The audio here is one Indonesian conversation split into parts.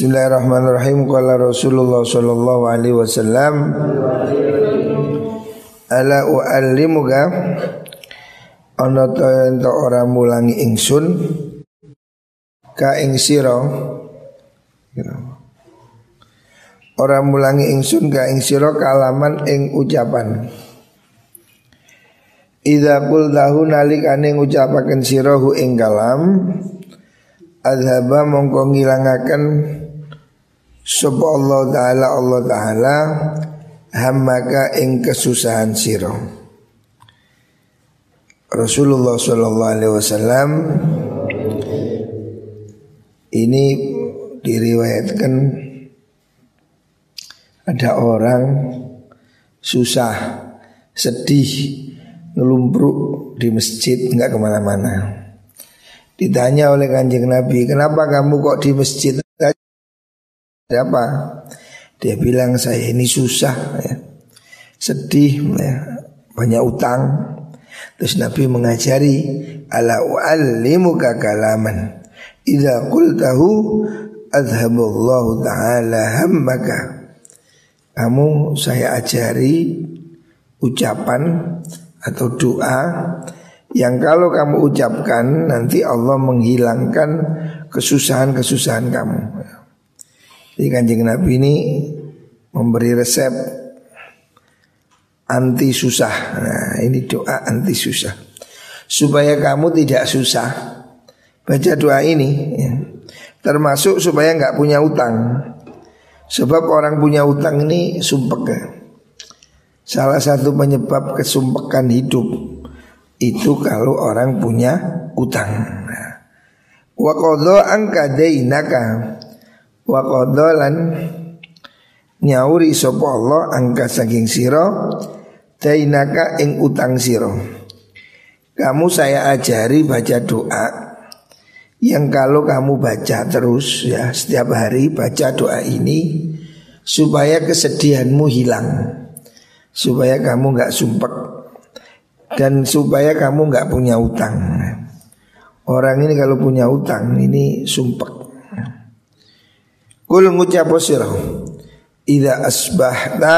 Bismillahirrahmanirrahim. Qala Rasulullah sallallahu alaihi wasallam Ala u'allimuka? Ana ta ento ora mulangi ingsun ka ing sira? Ora mulangi ingsun ka ing sira? Kalaman ing ucapan. Idza qultahu nalikane ngucapaken sira hu ing kalam Adhaba mongko ngilangaken Sapa Allah Ta'ala Allah Ta'ala Hammaka ing kesusahan siro Rasulullah Sallallahu Alaihi Wasallam Ini diriwayatkan Ada orang susah Sedih Ngelumpruk di masjid nggak ke mana-mana. Ditanya oleh kanjeng Nabi, kenapa kamu kok di masjid Ada apa? Dia bilang saya ini susah ya. Sedih ya. Banyak utang Terus Nabi mengajari Ala u'allimuka kalaman Idza qultahu Adhabullahu ta'ala hammaka Kamu saya ajari Ucapan Atau doa yang kalau kamu ucapkan nanti Allah menghilangkan kesusahan-kesusahan kamu. Jadi kanjeng Nabi ini memberi resep anti susah. Nah ini doa anti susah. Supaya kamu tidak susah. Baca doa ini ya. Termasuk supaya nggak punya utang. Sebab orang punya utang ini sumpek. Salah satu penyebab kesumpekan hidup itu kalau orang punya utang. Wa qadha angka dainaka wa lan nyauri sapa Allah angka saking sira dainaka ing utang sira. Kamu saya ajari baca doa yang kalau kamu baca terus ya setiap hari baca doa ini supaya kesedihanmu hilang, supaya kamu nggak sumpek dan supaya kamu nggak punya utang. Orang ini kalau punya utang ini sumpek. Kul ngucap Ida asbahta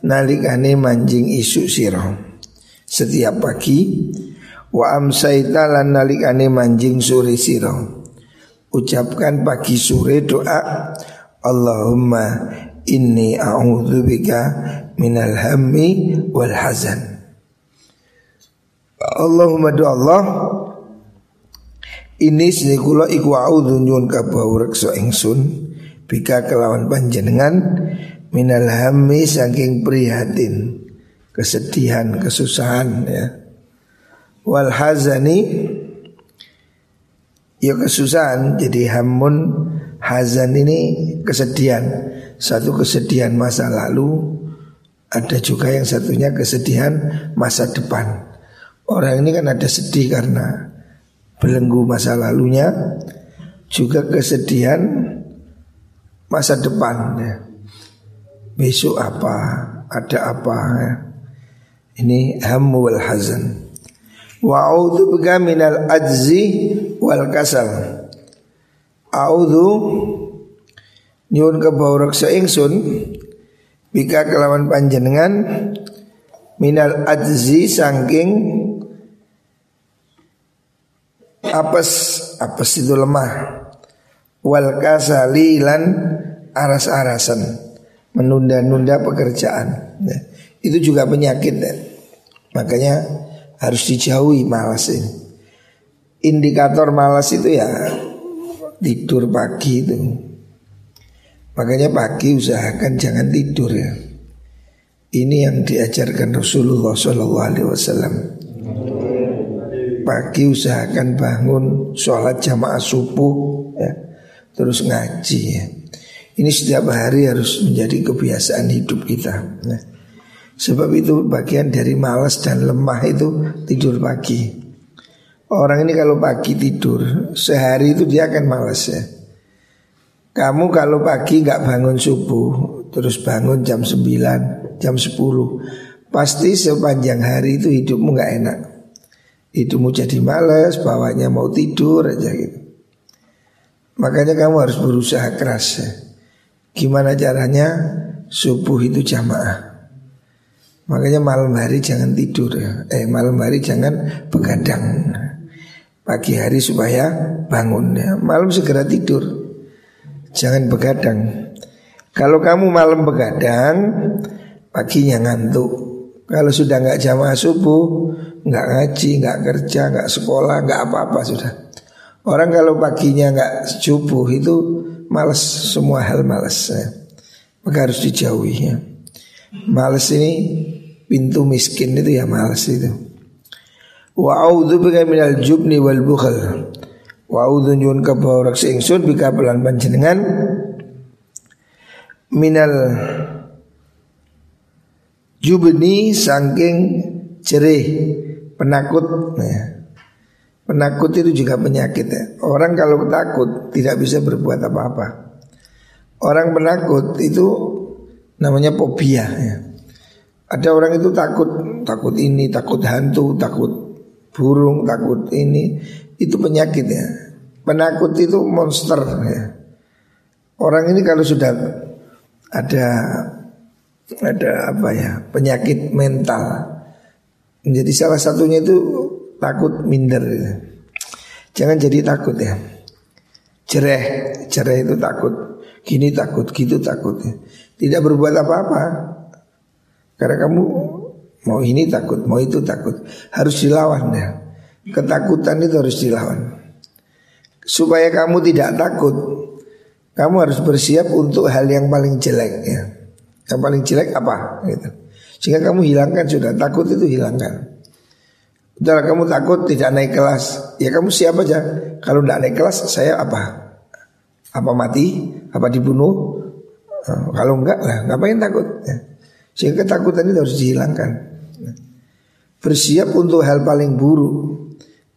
nalikane manjing isu sirah. Setiap pagi Wa amsaita lan nalikane manjing sore sirah. Ucapkan pagi sore doa Allahumma inni a'udzubika minal hammi wal hazan. Allahumma do Allah ini sini kula iku a'udzu ingsun bika kelawan panjenengan minal hammi saking prihatin kesedihan kesusahan ya. Wal hazani ya kesusahan jadi hamun. Hazan ini kesedihan satu kesedihan masa lalu ada juga yang satunya kesedihan masa depan. Orang ini kan ada sedih karena belenggu masa lalunya Juga kesedihan masa depan ya. Besok apa, ada apa ya. Ini hamu wal hazan Wa bika minal ajzi wal kasal A'udhu Nyun ke bawrak seingsun Bika kelawan panjenengan Minal ajzi sangking apes apes itu lemah wal kasali lan aras-arasan menunda-nunda pekerjaan. Nah, itu juga penyakit ya. makanya harus dijauhi malas ini. Indikator malas itu ya tidur pagi itu. Makanya pagi usahakan jangan tidur ya. Ini yang diajarkan Rasulullah Shallallahu Alaihi Wasallam. Pagi usahakan bangun sholat jamaah subuh ya, Terus ngaji ya. Ini setiap hari harus menjadi kebiasaan hidup kita nah, Sebab itu bagian dari malas dan lemah itu tidur pagi Orang ini kalau pagi tidur Sehari itu dia akan malas ya Kamu kalau pagi nggak bangun subuh Terus bangun jam 9, jam 10 Pasti sepanjang hari itu hidupmu nggak enak mau jadi males, bawahnya mau tidur aja gitu. Makanya kamu harus berusaha keras ya. Gimana caranya subuh itu jamaah? Makanya malam hari jangan tidur. Eh malam hari jangan begadang. Pagi hari supaya bangun. Ya Malam segera tidur. Jangan begadang. Kalau kamu malam begadang Paginya ngantuk. Kalau sudah nggak jamaah subuh nggak ngaji, nggak kerja, nggak sekolah, nggak apa-apa sudah. Orang kalau paginya nggak subuh itu Males semua hal males ya. Maka harus dijauhi ya. Males ini pintu miskin itu ya males itu. Wa a'udzu bika minal jubni wal bukhal. Wa a'udzu nyuwun kabawrak ingsun bika pelan panjenengan minal jubni saking cerih penakut ya. Penakut itu juga penyakit ya. Orang kalau takut tidak bisa berbuat apa-apa. Orang penakut itu namanya fobia ya. Ada orang itu takut, takut ini, takut hantu, takut burung, takut ini. Itu penyakit ya. Penakut itu monster ya. Orang ini kalau sudah ada ada apa ya penyakit mental. Jadi salah satunya itu takut minder. Jangan jadi takut ya. Cereh, cereh itu takut. Gini takut, gitu takut. Tidak berbuat apa-apa. Karena kamu mau ini takut, mau itu takut. Harus dilawan ya. Ketakutan itu harus dilawan. Supaya kamu tidak takut, kamu harus bersiap untuk hal yang paling jelek ya. Yang paling jelek apa? Gitu. Sehingga kamu hilangkan sudah takut itu hilangkan. Udah kamu takut tidak naik kelas. Ya kamu siap aja. Kalau tidak naik kelas saya apa? Apa mati? Apa dibunuh? Nah, Kalau enggak lah ngapain takut? Ya. Sehingga ketakutan itu harus dihilangkan. Bersiap untuk hal paling buruk.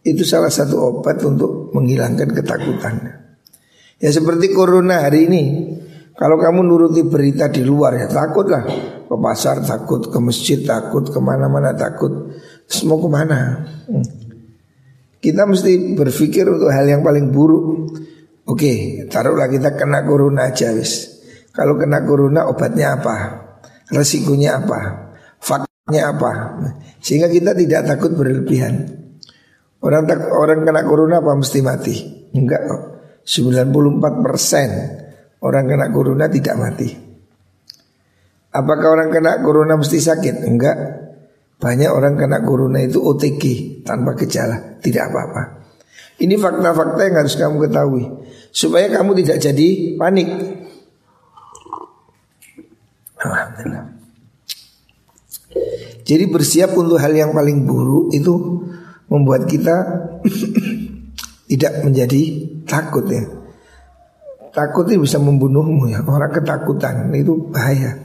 Itu salah satu obat untuk menghilangkan ketakutan. Ya seperti corona hari ini. Kalau kamu nuruti berita di luar ya takutlah. Ke pasar takut, ke masjid takut, ke mana-mana takut mau ke mana? Kita mesti berpikir untuk hal yang paling buruk. Oke, taruhlah kita kena corona aja wis. Kalau kena corona obatnya apa? Resikonya apa? Faktanya apa? Sehingga kita tidak takut berlebihan. Orang tak, orang kena corona apa mesti mati? Enggak kok. 94 persen orang kena corona tidak mati. Apakah orang kena corona mesti sakit? Enggak. Banyak orang kena corona itu OTG tanpa gejala, tidak apa-apa. Ini fakta-fakta yang harus kamu ketahui supaya kamu tidak jadi panik. Alhamdulillah. Jadi bersiap untuk hal yang paling buruk itu membuat kita tidak menjadi takut ya. Takut itu bisa membunuhmu ya. Orang ketakutan itu bahaya.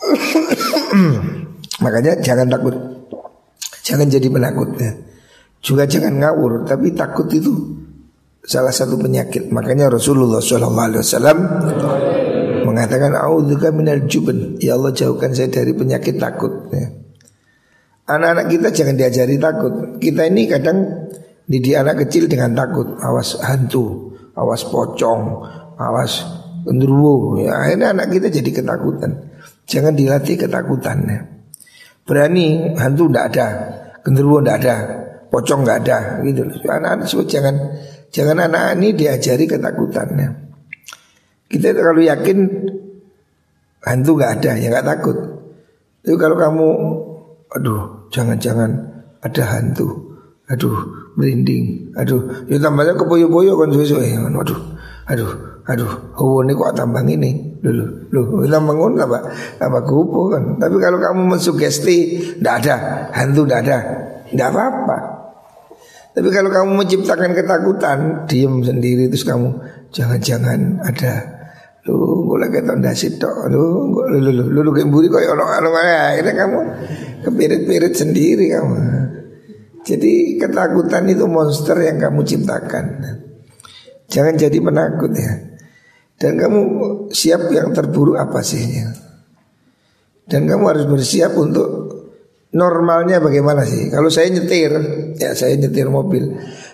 Makanya jangan takut. Jangan jadi penakut ya. Juga jangan ngawur Tapi takut itu salah satu penyakit. Makanya Rasulullah SAW Mengatakan minal Ya Allah jauhkan saya dari penyakit takut ya. Anak-anak kita jangan diajari takut. Kita ini kadang Didik anak kecil dengan takut. Awas hantu Awas pocong Awas genderuwo ya, Akhirnya anak kita jadi ketakutan. Jangan dilatih ketakutannya Berani hantu tidak ada, genderuwo tidak ada, pocong nggak ada, gitu. Anak-anak sebut jangan jangan anak ini diajari ketakutannya. Kita kalau yakin hantu nggak ada, ya nggak takut. Itu kalau kamu, aduh, jangan-jangan ada hantu, aduh, merinding, aduh, ya tambahnya kepoyo-poyo kan sesuai, aduh, aduh, aduh, oh ini kok tambang ini? Dulu, lu bilang bangun apa, apa kupu kan. Tapi kalau kamu mensugesti, tidak ada. Hantu, tidak ada, tidak apa-apa. Tapi kalau kamu menciptakan ketakutan, diem sendiri terus kamu jangan-jangan ada. Lu gue lagi tanda situ lu lu lu lu lu kemburi kok orang orang ini kamu kepirit-pirit sendiri kamu. Jadi ketakutan itu monster yang kamu ciptakan. Jangan jadi penakut ya dan kamu siap yang terburuk apa sih? Dan kamu harus bersiap untuk normalnya bagaimana sih? Kalau saya nyetir, ya saya nyetir mobil.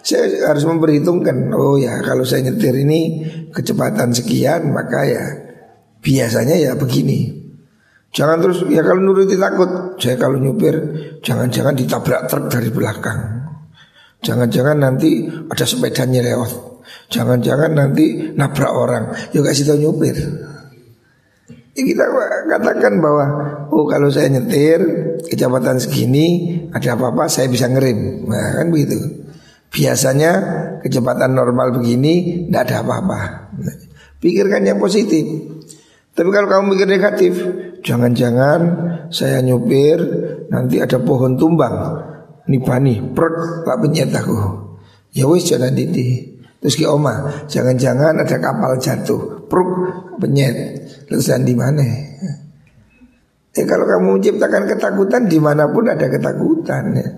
Saya harus memperhitungkan Oh ya kalau saya nyetir ini Kecepatan sekian Maka ya Biasanya ya begini Jangan terus Ya kalau nuruti takut Saya kalau nyupir Jangan-jangan ditabrak truk dari belakang Jangan-jangan nanti Ada sepedanya lewat Jangan-jangan nanti nabrak orang. Ya kasih tau nyupir. Ya kita katakan bahwa oh kalau saya nyetir kecepatan segini ada apa-apa saya bisa ngerem nah kan begitu. Biasanya kecepatan normal begini tidak ada apa-apa. Pikirkan yang positif. Tapi kalau kamu mikir negatif jangan-jangan saya nyupir nanti ada pohon tumbang. Nibani perut tak penyet aku. Ya wis jalan didi Terus ki oma, jangan-jangan ada kapal jatuh, pruk penyet. Terus di mana? Ya kalau kamu menciptakan ketakutan di mana pun ada ketakutan ya.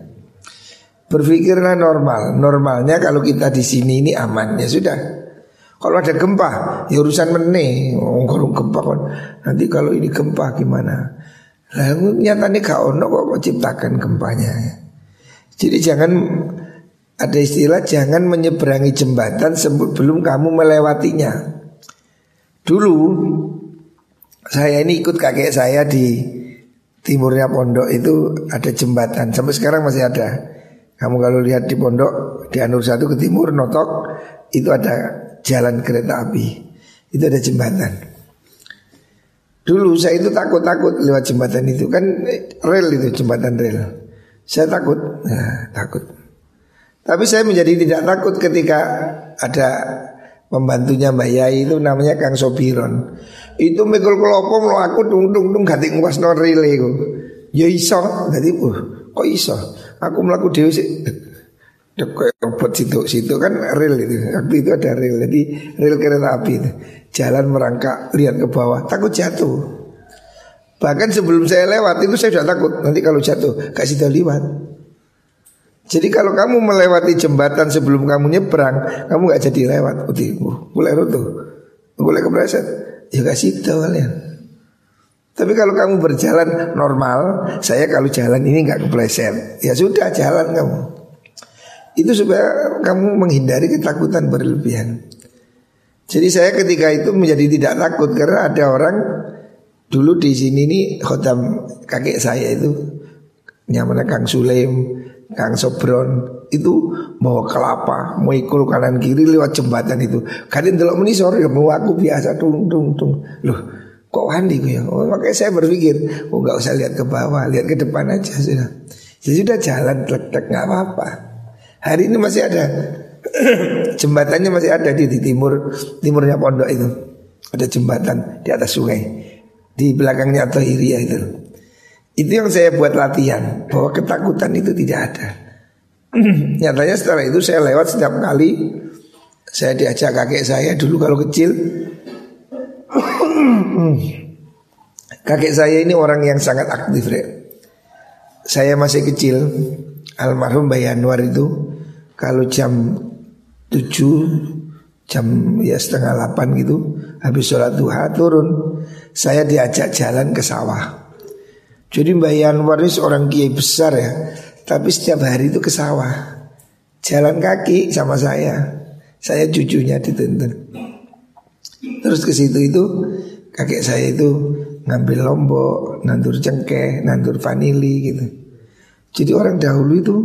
Berpikirlah normal. Normalnya kalau kita di sini ini aman ya sudah. Kalau ada gempa, ya urusan meneh. Oh, kalau gempa kan nanti kalau ini gempa gimana? Lah nyatanya kau ono kok ciptakan gempanya. Jadi jangan ada istilah jangan menyeberangi jembatan sebelum kamu melewatinya. Dulu saya ini ikut kakek saya di timurnya pondok itu ada jembatan sampai sekarang masih ada. Kamu kalau lihat di pondok di Anur satu ke timur Notok itu ada jalan kereta api. Itu ada jembatan. Dulu saya itu takut-takut lewat jembatan itu kan rel itu jembatan rel. Saya takut, nah, takut. Tapi saya menjadi tidak takut ketika ada pembantunya Mbak Yai itu namanya Kang Sobiron. Itu mikul kelopo lo aku tung tung tung ganti nguas non relay ku. Ya iso, jadi uh, kok iso? Aku melaku dewi sih. Dek robot situ situ kan rel itu. Waktu itu ada rel, jadi rel kereta api itu. Jalan merangkak lihat ke bawah, takut jatuh. Bahkan sebelum saya lewat itu saya sudah takut nanti kalau jatuh kasih tahu lewat. Jadi kalau kamu melewati jembatan sebelum kamu nyebrang, kamu gak jadi lewat. Udah, mulai rutuh, mulai kepreset. Ya kasih tahu kalian. Tapi kalau kamu berjalan normal, saya kalau jalan ini nggak kepleset, ya sudah jalan kamu. Itu supaya kamu menghindari ketakutan berlebihan. Jadi saya ketika itu menjadi tidak takut karena ada orang dulu di sini nih khotam kakek saya itu namanya Kang Sulaim Kang Sobron itu bawa kelapa, mau ikul kanan kiri lewat jembatan itu. Kadang delok menisor ya mau aku biasa tung tung tung. Loh, kok wandi gue ya? Oh, makanya saya berpikir, oh nggak usah lihat ke bawah, lihat ke depan aja sudah. Ya sudah jalan tek nggak apa-apa. Hari ini masih ada jembatannya masih ada di, di timur timurnya pondok itu. Ada jembatan di atas sungai. Di belakangnya atau Iria itu. Itu yang saya buat latihan bahwa ketakutan itu tidak ada. Nyatanya setelah itu saya lewat setiap kali saya diajak kakek saya dulu kalau kecil. kakek saya ini orang yang sangat aktif, Re. Saya masih kecil, almarhum Mbak Anwar itu kalau jam 7 jam ya setengah 8 gitu habis sholat duha turun saya diajak jalan ke sawah jadi Mbak Yanwar ini seorang kiai besar ya Tapi setiap hari itu ke sawah. Jalan kaki sama saya. Saya cucunya dituntun Terus ke situ itu Kakek saya itu ngambil lombok Nandur cengkeh, nandur vanili gitu. Jadi orang dahulu itu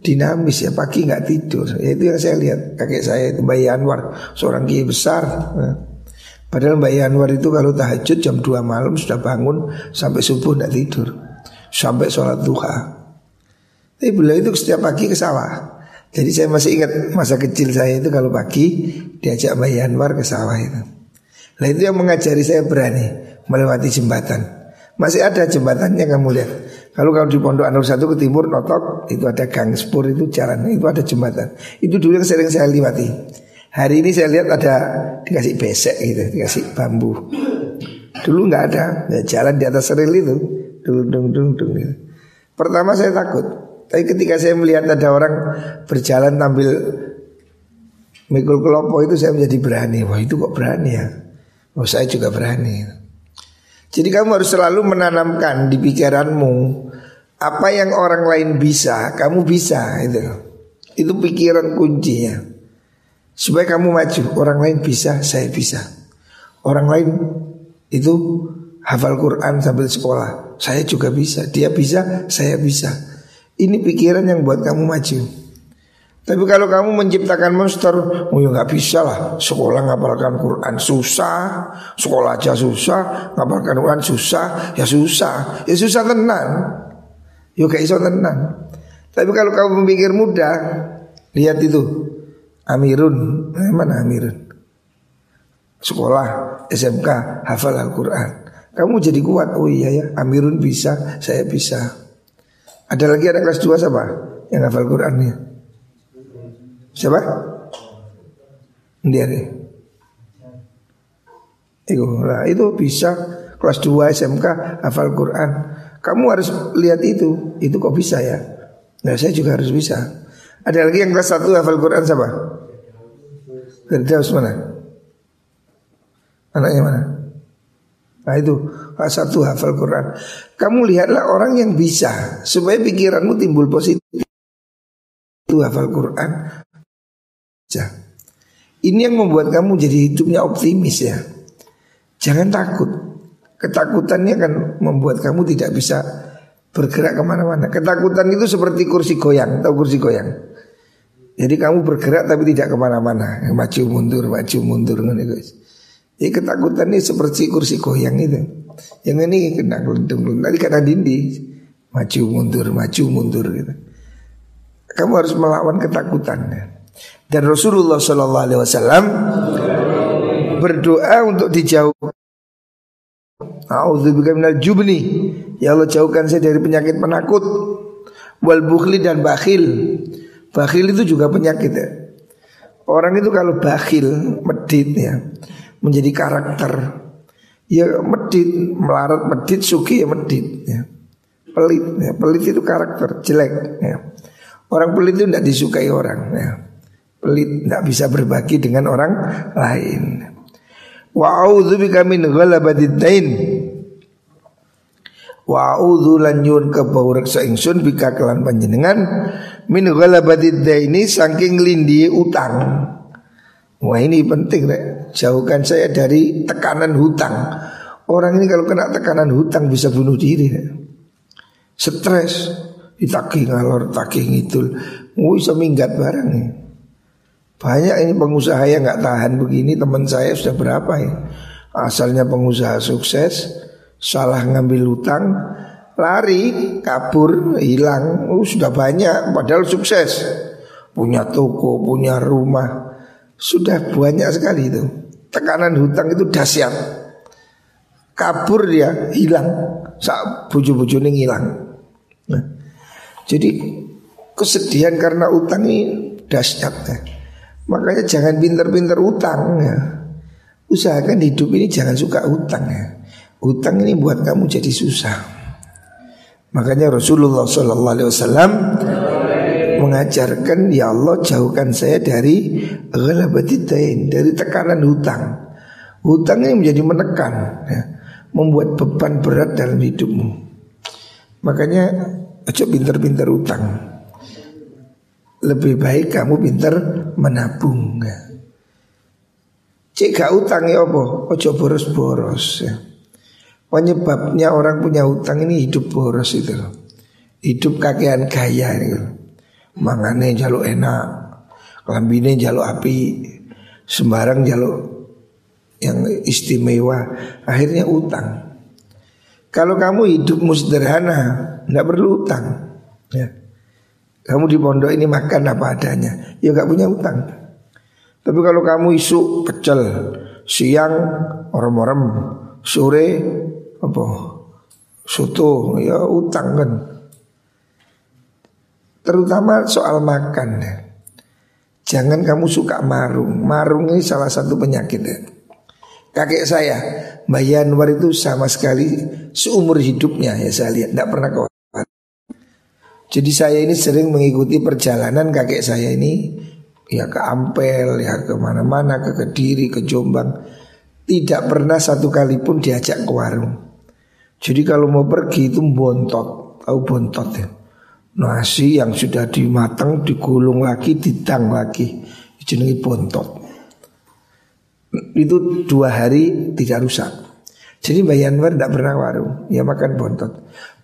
dinamis ya Pagi nggak tidur. Ya, Itu yang saya lihat Kakek saya itu Mbak Yanwar Seorang kiai besar. nah. Padahal Mbak Yanwar itu kalau tahajud jam 2 malam sudah bangun sampai subuh tidak tidur. Sampai sholat duha. Tapi beliau itu setiap pagi ke sawah. Jadi saya masih ingat masa kecil saya itu kalau pagi diajak Mbak Yanwar ke sawah itu. Nah itu yang mengajari saya berani melewati jembatan. Masih ada jembatannya kamu lihat. Kalau kamu di Pondok Anur satu ke timur Notok itu ada gang spur itu jalan itu ada jembatan. Itu dulu yang sering saya lewati. Hari ini saya lihat ada dikasih besek gitu, dikasih bambu. Dulu nggak ada, ya jalan di atas rel itu, dung dung dung dung. Gitu. Pertama saya takut, tapi ketika saya melihat ada orang berjalan sambil mikul kelompok itu saya menjadi berani. Wah itu kok berani ya? Oh saya juga berani. Jadi kamu harus selalu menanamkan di pikiranmu apa yang orang lain bisa, kamu bisa itu. Itu pikiran kuncinya. Supaya kamu maju, orang lain bisa, saya bisa. Orang lain itu hafal Quran sambil sekolah, saya juga bisa. Dia bisa, saya bisa. Ini pikiran yang buat kamu maju. Tapi kalau kamu menciptakan monster, oh ya nggak bisa lah. Sekolah ngapalkan Quran susah, sekolah aja susah, ngapalkan Quran susah, ya susah, ya susah tenang. Yuk kayak iso tenang. Tapi kalau kamu memikir mudah, lihat itu Amirun, eh, mana Amirun? Sekolah, SMK, hafal Al-Quran. Kamu jadi kuat, oh iya ya, Amirun bisa, saya bisa. Ada lagi anak kelas 2 siapa? Yang hafal Qurannya. Siapa? Dia nih. Itu, lah, itu bisa kelas 2 SMK hafal Quran. Kamu harus lihat itu. Itu kok bisa ya? Nah saya juga harus bisa. Ada lagi yang kelas 1 hafal Quran siapa? Firdaus mana? Anaknya mana? Nah itu 1 hafal Quran. Kamu lihatlah orang yang bisa supaya pikiranmu timbul positif. Itu hafal Quran. Ini yang membuat kamu jadi hidupnya optimis ya. Jangan takut. Ketakutannya akan membuat kamu tidak bisa bergerak ke mana-mana. Ketakutan itu seperti kursi goyang, tahu kursi goyang? Jadi kamu bergerak tapi tidak ke mana-mana, maju mundur, maju mundur, guys. Jadi ketakutan ini seperti kursi goyang itu. Yang ini kena gelendung, nanti kena dinding, maju mundur, maju mundur gitu. Kamu harus melawan ketakutan. Dan Rasulullah Wasallam berdoa untuk dijauhkan jubni. Ya Allah jauhkan saya dari penyakit penakut wal bukhli dan bakhil. Bakhil itu juga penyakit ya. Orang itu kalau bakhil, medit ya, menjadi karakter. Ya medit, melarat medit, suki ya medit ya. Pelit ya. Pelit itu karakter jelek ya. Orang pelit itu tidak disukai orang ya. Pelit tidak bisa berbagi dengan orang lain. Wa a'udzubika min ghalabatid dain. Wa a'udzu lan nyuwun kepawreksa ingsun bika kelan panjenengan min ghalabatid daini saking lindi utang. Wah ini penting rek. Jauhkan saya dari tekanan hutang. Orang ini kalau kena tekanan hutang bisa bunuh diri. Rek. Stres, ditagih ngalor, tagih ngidul. Mau bisa minggat barang nih. Banyak ini pengusaha yang nggak tahan begini teman saya sudah berapa ya Asalnya pengusaha sukses Salah ngambil hutang Lari, kabur, hilang oh, Sudah banyak padahal sukses Punya toko, punya rumah Sudah banyak sekali itu Tekanan hutang itu dahsyat Kabur dia, hilang Saat buju-buju ini hilang nah, Jadi kesedihan karena utang ini dahsyat ya. Makanya jangan pinter-pinter utang ya. Usahakan hidup ini jangan suka utang ya. Utang ini buat kamu jadi susah. Makanya Rasulullah Shallallahu Alaihi Wasallam mengajarkan ya Allah jauhkan saya dari ghalabatitain dari tekanan hutang. Hutang ini menjadi menekan, ya, membuat beban berat dalam hidupmu. Makanya aja pinter-pinter utang. Lebih baik kamu pinter menabung ya. Cek gak utang ya apa? Ojo boros-boros ya. Penyebabnya orang punya utang ini hidup boros itu. Hidup kakean gaya ini Mangane jaluk enak, kelambine jaluk api, sembarang jaluk yang istimewa, akhirnya utang. Kalau kamu hidupmu sederhana, nggak perlu utang. Ya. Kamu di pondok ini makan apa adanya Ya gak punya utang Tapi kalau kamu isu pecel Siang orang-orang Sore apa Soto ya utang kan Terutama soal makan ya. Jangan kamu suka marung Marung ini salah satu penyakit ya. Kakek saya Mbak Yanwar itu sama sekali Seumur hidupnya ya saya lihat Tidak pernah kau jadi saya ini sering mengikuti perjalanan kakek saya ini ya ke Ampel, ya ke mana-mana, ke Kediri, ke Jombang. Tidak pernah satu kali pun diajak ke warung. Jadi kalau mau pergi itu bontot, tahu bontot ya. Nasi yang sudah dimatang digulung lagi, didang lagi. Jenengi bontot. Itu dua hari tidak rusak. Jadi Mbak Yanwar tidak pernah warung, ya makan bontot.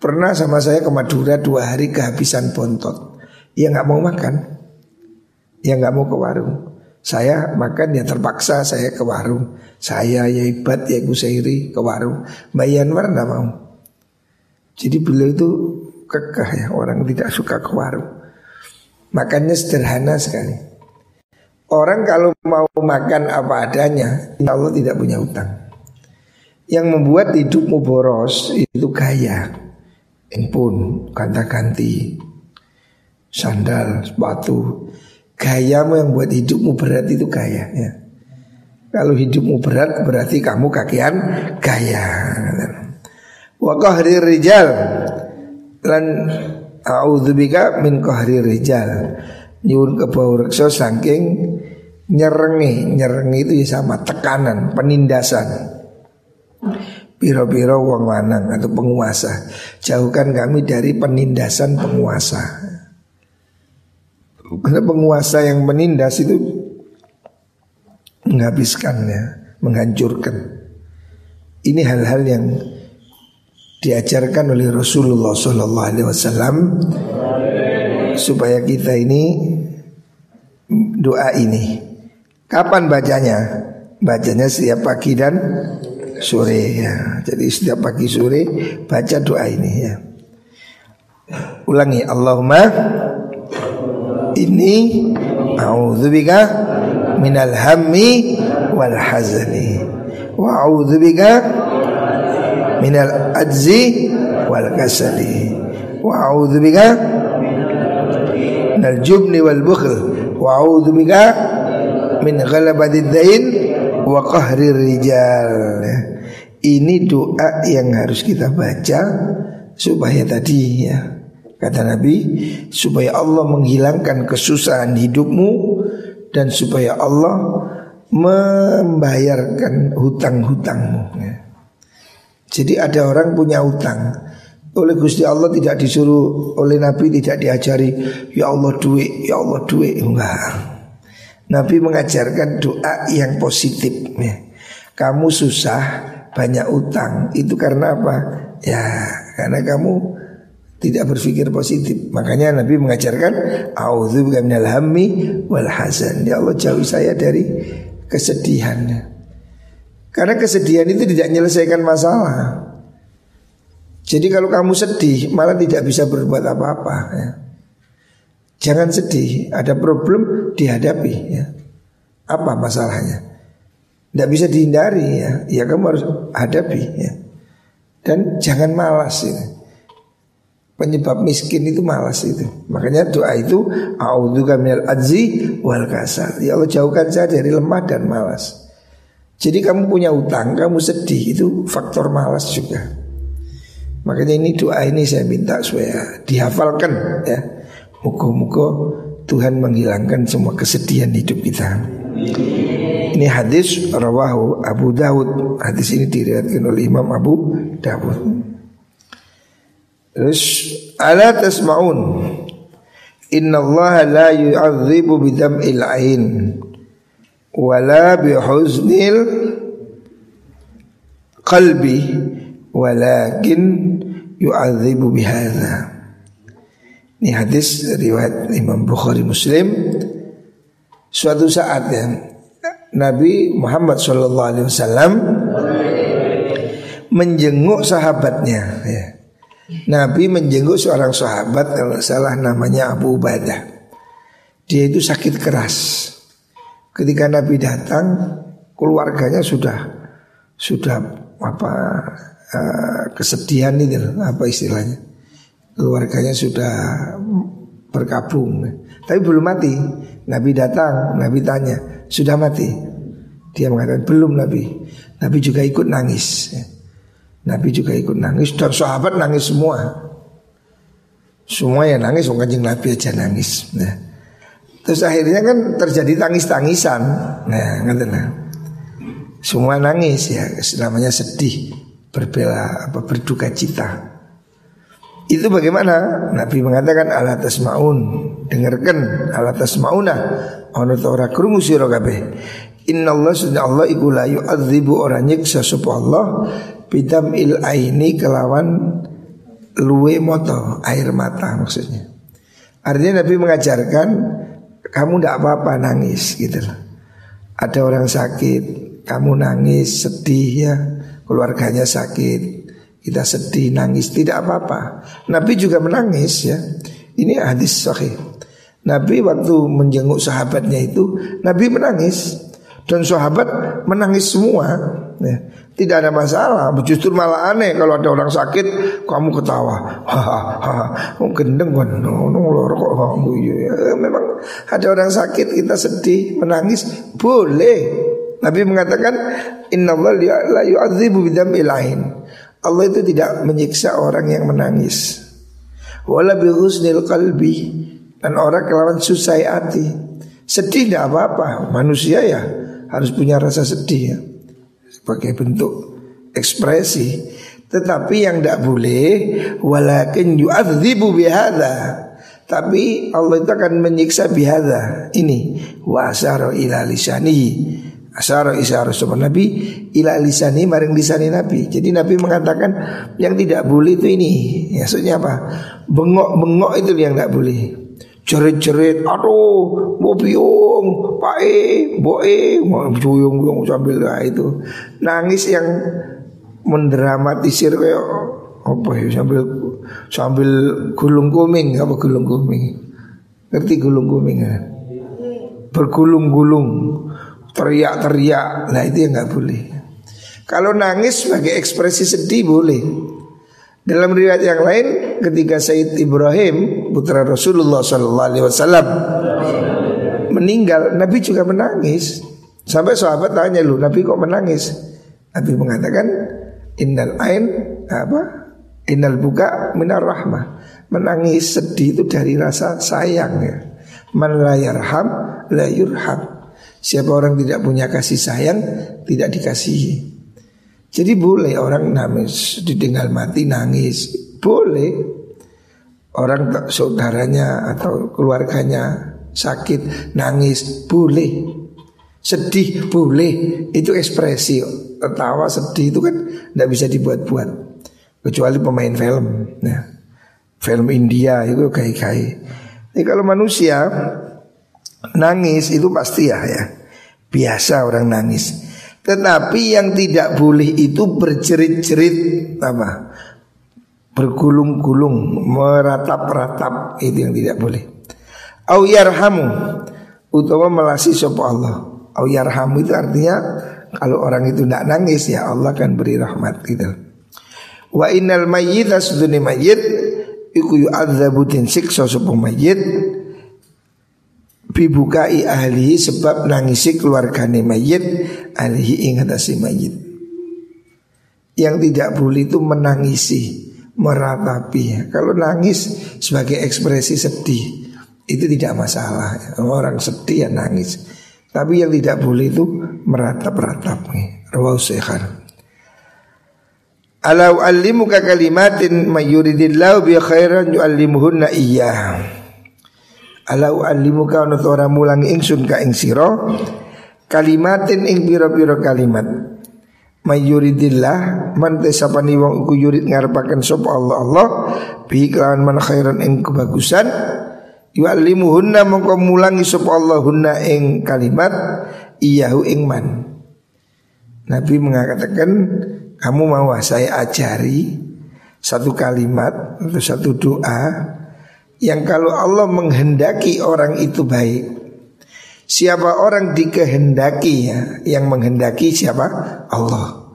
Pernah sama saya ke Madura dua hari kehabisan bontot. Ya nggak mau makan, ya nggak mau ke warung. Saya makan ya terpaksa saya ke warung. Saya ya ibat ya Gusairi ke warung. Mbak Yanwar mau. Jadi beliau itu kekeh ya orang tidak suka ke warung. Makannya sederhana sekali. Orang kalau mau makan apa adanya, Allah tidak punya utang. Yang membuat hidupmu boros itu gaya. Handphone, kanta-ganti, sandal, sepatu, Gayamu yang buat hidupmu berat itu gaya ya. Kalau hidupmu berat berarti kamu kakian gaya. Wa qahri rijal lan a'udzubika min qahri rijal. Nyuwun ke reksa saking nyerengi, nyerengi itu ya sama tekanan, penindasan. Piro-piro wong lanang atau penguasa Jauhkan kami dari penindasan penguasa karena penguasa yang menindas itu menghabiskan ya, menghancurkan. Ini hal-hal yang diajarkan oleh Rasulullah Sallallahu Alaihi Wasallam supaya kita ini doa ini. Kapan bacanya? Bacanya setiap pagi dan sore ya. Jadi setiap pagi sore baca doa ini ya. Ulangi Allahumma ini a'udzubika minal hammi wal hazani wa a'udzubika minal ajzi wal kasali. Wa a'udzubika minal jubni wal bukhl. Wa a'udzubika min ghalabatid dain wa qahri rijal. Ini doa yang harus kita baca supaya tadi ya Kata Nabi supaya Allah menghilangkan kesusahan hidupmu dan supaya Allah membayarkan hutang-hutangmu. Ya. Jadi ada orang punya hutang oleh Gusti Allah tidak disuruh oleh Nabi tidak diajari ya Allah duit ya Allah duit enggak. Nabi mengajarkan doa yang positif ya. Kamu susah banyak utang itu karena apa? Ya karena kamu tidak berpikir positif. Makanya Nabi mengajarkan auzubillahi minal hammi wal hazan. Ya Allah jauhi saya dari kesedihan. Karena kesedihan itu tidak menyelesaikan masalah. Jadi kalau kamu sedih malah tidak bisa berbuat apa-apa ya. Jangan sedih, ada problem dihadapi ya. Apa masalahnya? Tidak bisa dihindari ya. Ya kamu harus hadapi ya. Dan jangan malas ya. Penyebab miskin itu malas itu. Makanya doa itu A'udzuka minal ajzi wal kasal. Ya Allah jauhkan saya dari lemah dan malas. Jadi kamu punya utang, kamu sedih itu faktor malas juga. Makanya ini doa ini saya minta supaya dihafalkan ya. Muka-muka Tuhan menghilangkan semua kesedihan hidup kita. Ini hadis rawahu Abu Dawud. Hadis ini diriwayatkan oleh Imam Abu Dawud. Terus ala tasmaun? Inna Allah la yu'adzibu bidam'il ain wala bihuznil qalbi walakin yu'adzibu bihadza Ini hadis riwayat Imam Bukhari Muslim. Suatu saat ya Nabi Muhammad Sallallahu Alaihi Wasallam menjenguk sahabatnya ya. Nabi menjenguk seorang sahabat kalau salah namanya Abu Ubaidah. Dia itu sakit keras. Ketika Nabi datang, keluarganya sudah sudah apa uh, kesedihan itu apa istilahnya? Keluarganya sudah berkabung, tapi belum mati. Nabi datang, Nabi tanya, sudah mati? Dia mengatakan belum Nabi. Nabi juga ikut nangis. Nabi juga ikut nangis dan sahabat nangis semua. Semua yang nangis, orang kanjeng Nabi aja nangis. Nah, terus akhirnya kan terjadi tangis-tangisan. Nah, ngerti nah. Semua nangis ya, namanya sedih, berbela apa berduka cita. Itu bagaimana? Nabi mengatakan ala tasmaun, dengarkan ala tasmauna. Ono ta ora krungu sira kabeh. Inna Allah sudah Allah iku la yu'adzibu orang nyiksa sapa Allah bidam il aini kelawan luwe moto air mata maksudnya. Artinya Nabi mengajarkan kamu tidak apa-apa nangis gitu loh. Ada orang sakit, kamu nangis, sedih ya, keluarganya sakit, kita sedih, nangis, tidak apa-apa. Nabi juga menangis ya. Ini hadis sahih. Nabi waktu menjenguk sahabatnya itu, Nabi menangis dan sahabat menangis semua. Ya. Tidak ada masalah, justru malah aneh kalau ada orang sakit kamu ketawa. Hahaha, gendeng kan, lor kok kamu ya. Memang ada orang sakit kita sedih, menangis, boleh. Nabi mengatakan Inna Allah la yu'adzibu lain Allah itu tidak menyiksa orang yang menangis. Wala bihusnil qalbi dan orang kelawan susah hati. Sedih tidak apa-apa, manusia ya harus punya rasa sedih ya. Sebagai bentuk ekspresi. Tetapi yang tidak boleh walakin yu'adzibu bihadza. Tapi Allah itu akan menyiksa bihadza. Ini wa asara ila lisanihi Asyara isyara sopan Nabi ila lisani maring lisani Nabi. Jadi Nabi mengatakan yang tidak boleh itu ini. Maksudnya apa? Bengok-bengok itu yang tidak boleh. Cerit-cerit, aduh, mau biung, pae, boe, mau biung sambil lah itu. Nangis yang mendramatisir kayak apa ya sambil sambil gulung kuming apa gulung kuming ngerti gulung kuming kan bergulung-gulung teriak-teriak. Nah itu yang nggak boleh. Kalau nangis sebagai ekspresi sedih boleh. Dalam riwayat yang lain, ketika Said Ibrahim putra Rasulullah Sallallahu Alaihi Wasallam meninggal, Nabi juga menangis. Sampai sahabat tanya lu, Nabi kok menangis? Nabi mengatakan, Innal ain apa? Innal buka minar rahmah. Menangis sedih itu dari rasa sayang ya. Man la yarham la yurham. Siapa orang tidak punya kasih sayang Tidak dikasihi Jadi boleh orang nangis Ditinggal mati nangis Boleh Orang saudaranya atau keluarganya sakit nangis boleh. Sedih boleh. Itu ekspresi. Tertawa sedih itu kan tidak bisa dibuat-buat. Kecuali pemain film nah, film India itu kai-kai ini kalau manusia Nangis itu pasti ya ya. Biasa orang nangis. Tetapi yang tidak boleh itu berjerit-jerit apa? Bergulung-gulung Meratap-ratap Itu yang tidak boleh. Au yarhamu Utawa melasi sopa Allah. Au yarhamu itu artinya Kalau orang itu tidak nangis ya Allah akan beri rahmat gitu. Wa innal mayyit asduni mayyit Iku yu'adzabu din siksa sopa mayyit bibukai ahli sebab nangisi keluargane mayit ahli ingatasi mayit. Yang tidak boleh itu menangisi, meratapi. Kalau nangis sebagai ekspresi sedih itu tidak masalah. Orang sedih ya nangis. Tapi yang tidak boleh itu meratap-ratap. Rawahu Syekhan. Alau alimuka kalimatin mayuridillahu bi khairan yu'allimuhunna iyyah. Alau alimuka ono ora mulangi ingsun ka ing sira kalimatin ing pira-pira kalimat mayuridillah man tesapani wong iku yurid ngarepaken sapa Allah Allah bi kelawan man khairan ing kebagusan yu'allimuhunna mongko mulangi sapa Allah hunna ing kalimat iyahu ing man. Nabi mengatakan kamu mau saya ajari satu kalimat atau satu doa yang kalau Allah menghendaki orang itu baik Siapa orang dikehendaki ya Yang menghendaki siapa? Allah.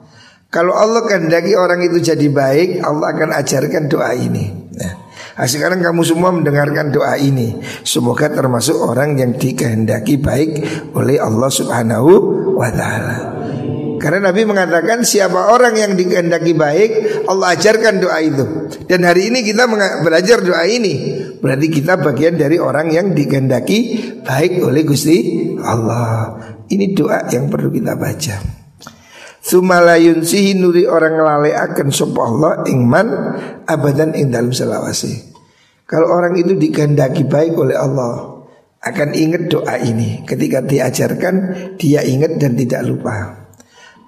Kalau Allah kehendaki orang itu jadi baik Allah akan ajarkan doa ini. Nah, Sekarang kamu semua mendengarkan doa ini. Semoga termasuk orang yang dikehendaki baik oleh Allah subhanahu wa ta'ala karena Nabi mengatakan siapa orang yang dikehendaki baik Allah ajarkan doa itu. Dan hari ini kita belajar doa ini. Berarti kita bagian dari orang yang dikehendaki baik oleh Gusti Allah. Ini doa yang perlu kita baca. Sumalayun sihi nuri orang akan sapa Allah ingman abadan ing dalam selawase. Kalau orang itu dikehendaki baik oleh Allah akan ingat doa ini. Ketika diajarkan dia ingat dan tidak lupa.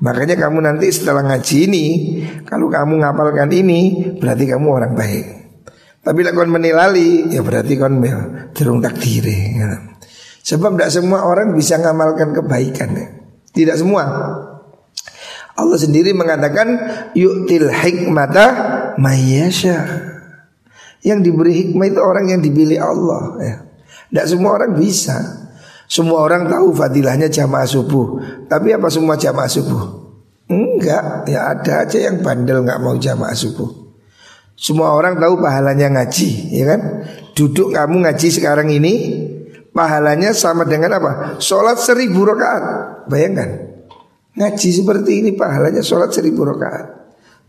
Makanya kamu nanti setelah ngaji ini Kalau kamu ngapalkan ini Berarti kamu orang baik Tapi kalau menilali Ya berarti kan Terung takdiri ya. Sebab tidak semua orang bisa ngamalkan kebaikan ya. Tidak semua Allah sendiri mengatakan Yu'til hikmata Mayyasha Yang diberi hikmah itu orang yang dipilih Allah ya. Tidak semua orang bisa semua orang tahu fadilahnya jamaah subuh. Tapi apa semua jamaah subuh? Enggak, ya ada aja yang bandel nggak mau jamaah subuh. Semua orang tahu pahalanya ngaji ya kan? Duduk kamu ngaji sekarang ini Pahalanya sama dengan apa? Sholat seribu rakaat. Bayangkan. Ngaji seperti ini pahalanya sholat seribu rakaat.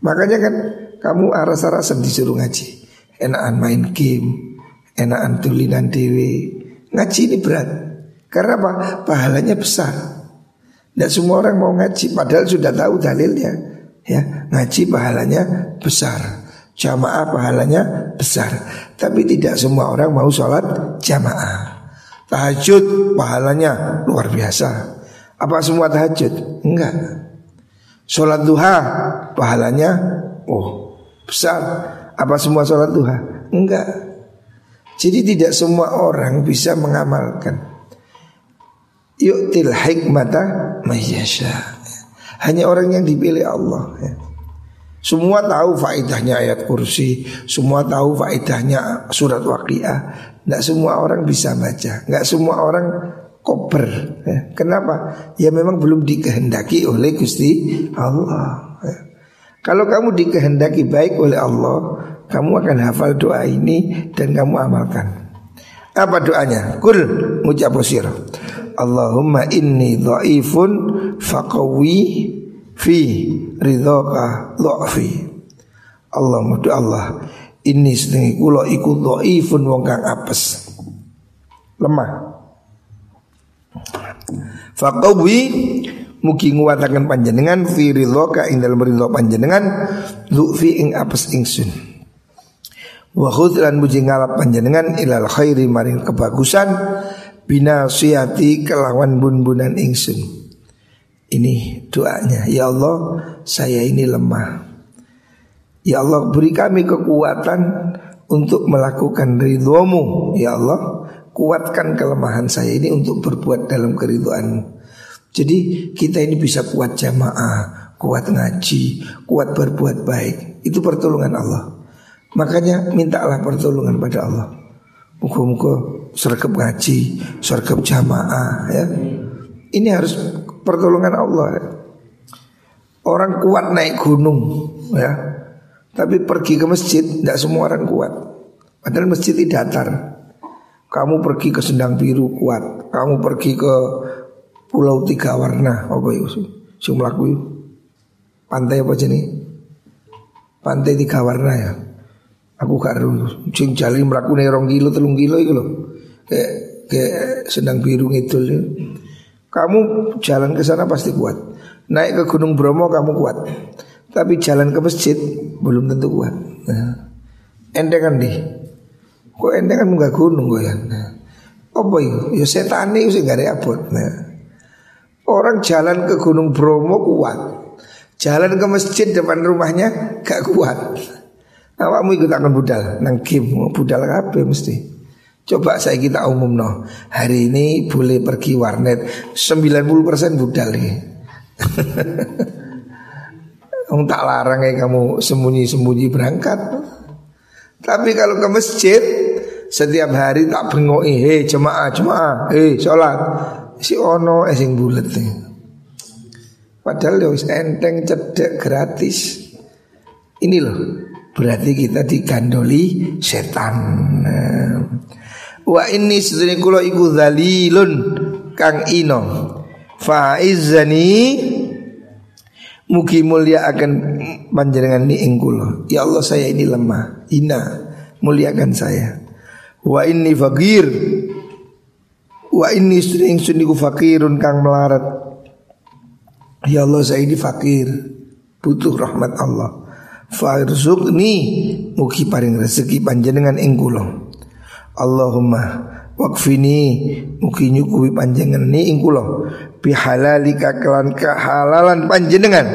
Makanya kan kamu aras-arasan disuruh ngaji. Enakan main game Enakan tulinan dewi Ngaji ini berat karena apa? Pahalanya besar. Tidak semua orang mau ngaji padahal sudah tahu dalilnya. Ya, ngaji pahalanya besar. Jamaah pahalanya besar. Tapi tidak semua orang mau sholat jamaah. Tahajud pahalanya luar biasa. Apa semua tahajud? Enggak. Sholat duha pahalanya oh besar. Apa semua sholat duha? Enggak. Jadi tidak semua orang bisa mengamalkan yu'til hikmata mayyasha. Hanya orang yang dipilih Allah ya. Semua tahu faedahnya ayat kursi Semua tahu faedahnya surat waqiah Tidak semua orang bisa baca Tidak semua orang koper ya. Kenapa? Ya memang belum dikehendaki oleh Gusti Allah ya. Kalau kamu dikehendaki baik oleh Allah Kamu akan hafal doa ini Dan kamu amalkan Apa doanya? Kul ngucap Allahumma inni dhaifun faqawi fi ridhaka dhafi. Allahumma do Allah ini sedang kula iku dhaifun wong kang apes. Lemah. Faqawi mugi nguwataken panjenengan fi ridhaka ing dalem ridho panjenengan dhafi ing apes ingsun. Wa khudran muji ngalap panjenengan ilal khairi maring kebagusan binasiyati kelawan bun-bunan ingsun. Ini doanya, ya Allah, saya ini lemah. Ya Allah, beri kami kekuatan untuk melakukan ridhomu. Ya Allah, kuatkan kelemahan saya ini untuk berbuat dalam keridhoanmu. Jadi kita ini bisa kuat jamaah, kuat ngaji, kuat berbuat baik. Itu pertolongan Allah. Makanya mintalah pertolongan pada Allah. Muka-muka sergap ngaji, sergap jamaah ya. Ini harus pertolongan Allah. Ya. Orang kuat naik gunung ya. Tapi pergi ke masjid tidak semua orang kuat. Padahal masjid itu datar. Kamu pergi ke Sendang Biru kuat. Kamu pergi ke Pulau Tiga Warna apa itu? Sing mlaku Pantai apa jenis? Pantai Tiga Warna ya. Aku gak ru sing jali mlaku rong kilo telung kilo itu loh kayak kayak sedang biru ngidul kamu jalan ke sana pasti kuat. Naik ke Gunung Bromo kamu kuat. Tapi jalan ke masjid belum tentu kuat. Nah, ente di kok ente kan nggak gunung gue ya? Nah, apa itu ya setan itu sih gak ada nah, orang jalan ke Gunung Bromo kuat. Jalan ke masjid depan rumahnya gak kuat. Awakmu ikut akan budal nang budal apa mesti Coba saya kita umum no Hari ini boleh pergi warnet 90% budal nih Kamu tak larang ya kamu sembunyi-sembunyi berangkat. Tapi kalau ke masjid Setiap hari tak bengoi Hei jemaah jemaah Hei sholat. Si ono esing bulet nih Padahal ya enteng cedek gratis. Ini loh Berarti kita digandoli setan Wa inni sedene kula iku zalilun kang ino. Faizani mugi mulia akan panjenengan ni ing kula. Ya Allah saya ini lemah. Ina muliakan saya. Wa inni fakir. Wa inni sedene ingsun iku fakirun kang melarat. Ya Allah saya ini fakir Butuh rahmat Allah Farzukni Mugi paring rezeki panjenengan ing kula Allahumma wakfini Mugi nyukupi panjenengan ni ing kula. Bihalalika kelan kehalalan panjenengan.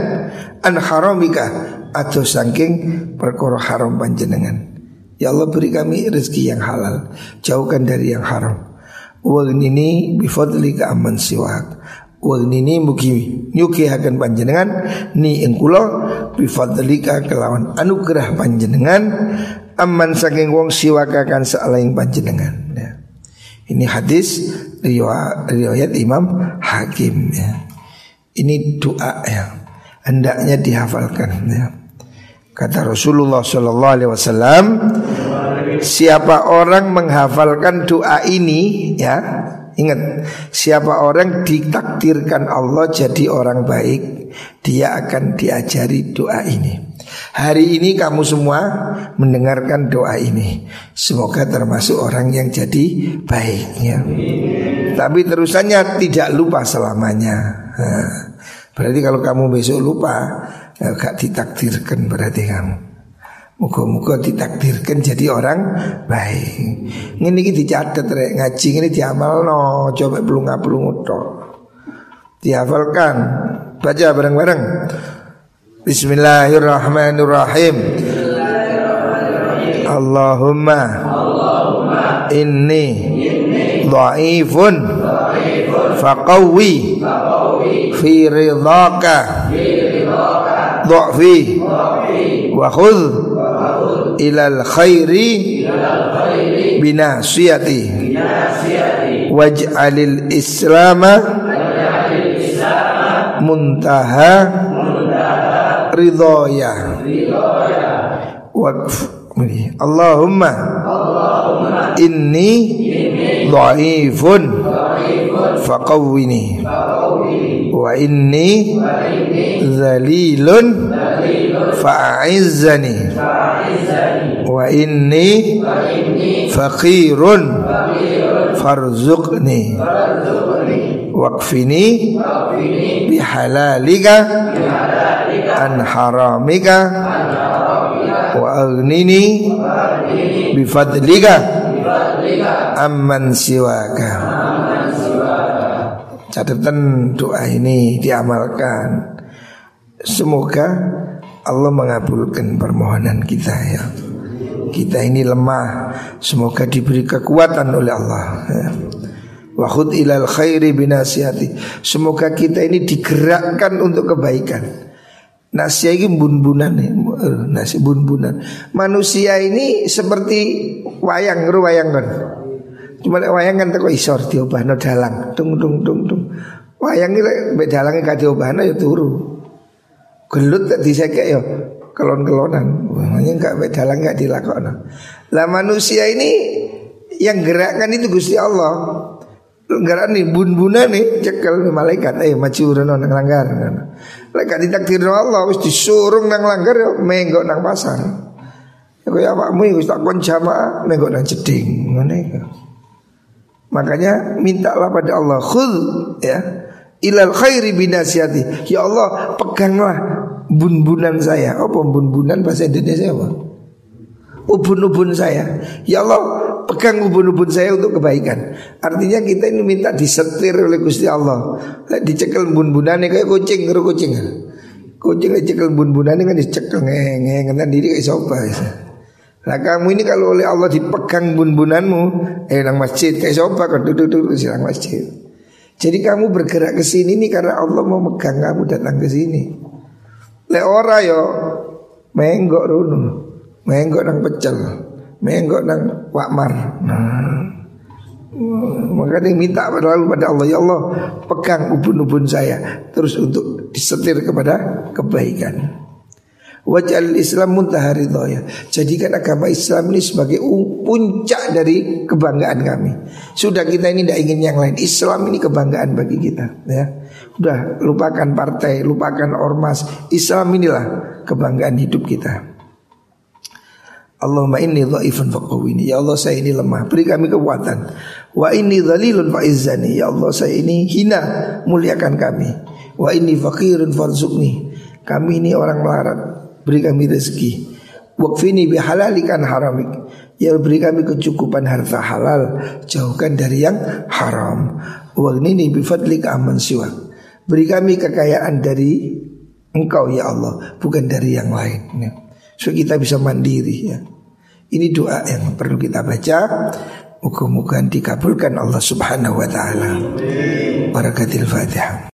An haramika Atau saking perkara haram panjenengan. Ya Allah beri kami rezeki yang halal Jauhkan dari yang haram. Wagnini bifadlika amman siwak. Wagnini mugi nyuki akan panjenengan Ni engkulo bifadlika kelawan anugerah panjenengan Amman saking wong siwaka kan sealaing panjenengan ya. Ini hadis riwayat Imam Hakim ya. Ini doa yang hendaknya dihafalkan ya. Kata Rasulullah Shallallahu Alaihi Wasallam, siapa orang menghafalkan doa ini, ya ingat, siapa orang ditakdirkan Allah jadi orang baik, dia akan diajari doa ini. Hari ini kamu semua mendengarkan doa ini. Semoga termasuk orang yang jadi baiknya. Tapi terusannya tidak lupa selamanya. Berarti kalau kamu besok lupa, ya, gak ditakdirkan berarti kamu. Muka-muka ditakdirkan jadi orang baik. Ini ini dicatat rek ngaji ini diamal no coba belum ngapelung tok. Dihafalkan. Baca bareng-bareng. Bismillahirrahmanirrahim. Allahumma, inni dhaifun faqawi fi ridhaka dhafi wa khudh ilal khairi binasiyati. Waj'alil islama muntaha ridhoya. Waqf Allahumma inni dhaifun faqawwini. Wa inni zalilun fa'aizzani wa inni faqirun farzuqni. Waqfini bihalalika an haramika wa aghnini bifadlika amman siwaka. Catatan doa ini diamalkan. Semoga Allah mengabulkan permohonan kita ya. Kita ini lemah. Semoga diberi kekuatan oleh Allah ya. Wahud ilal khairi binasihati Semoga kita ini digerakkan untuk kebaikan. Nasihat ini bun-bunan Nasi bun-bunan. Manusia ini seperti wayang wayang kan Cuma wayang kan teko isor diobahno dalang. Tung tung tung tung Wayang ini dalangnya gak diobahno ya turu Gelut tak disekek ya. Kelon-kelonan. Makanya gak dalang gak dilakon Lah manusia ini yang gerakkan itu Gusti Allah. Gerak nih bun-bunan nih cekel malaikat. Eh maju reno nang langgar. Gak ditakdir Allah wis disuruh nang langgar yo menggok nang pasar. Ya kaya awakmu wis tak kon jamaah menggok nang jeding. Ngene Makanya mintalah pada Allah khul ya ilal khairi binasihati. Ya Allah peganglah bun-bunan saya. Apa bun-bunan bahasa Indonesia apa? Ubun-ubun saya. Ya Allah pegang ubun-ubun saya untuk kebaikan. Artinya kita ini minta disetir oleh Gusti Allah. Dicekel bun-bunane kayak kucing, karo kucing. Kucing dicekel bun-bunane kan dicekel ngeng ngeng diri kayak sopa. Nah kamu ini kalau oleh Allah dipegang bun-bunanmu, eh nang masjid kayak sopa kan duduk-duduk di masjid. Jadi kamu bergerak ke sini nih karena Allah mau megang kamu datang ke sini. Le ora yo menggok runu, menggok nang pecel menggok nang wakmar. Nah, maka dia minta lalu pada Allah ya Allah pegang ubun-ubun saya terus untuk disetir kepada kebaikan. Wajal Islam muntaha ridhoya Jadikan agama Islam ini sebagai puncak dari kebanggaan kami. Sudah kita ini tidak ingin yang lain. Islam ini kebanggaan bagi kita ya. Sudah lupakan partai, lupakan ormas. Islam inilah kebanggaan hidup kita. Allahumma inni dhaifun faqawini Ya Allah saya ini lemah. Beri kami kekuatan. Wa inni dhalilun fa'izzani. Ya Allah saya ini hina. Muliakan kami. Wa ini fakirun farzukni Kami ini orang melarat Beri kami rezeki. Wakfini bihalalikan haramik. Ya beri kami kecukupan harta halal. Jauhkan dari yang haram. Wagnini bifadlik aman siwa Beri kami kekayaan dari Engkau ya Allah Bukan dari yang lain. Ya. So kita bisa mandiri ya. Ini doa yang perlu kita baca. Muka-muka dikabulkan Allah subhanahu wa ta'ala. Barakatil fatihah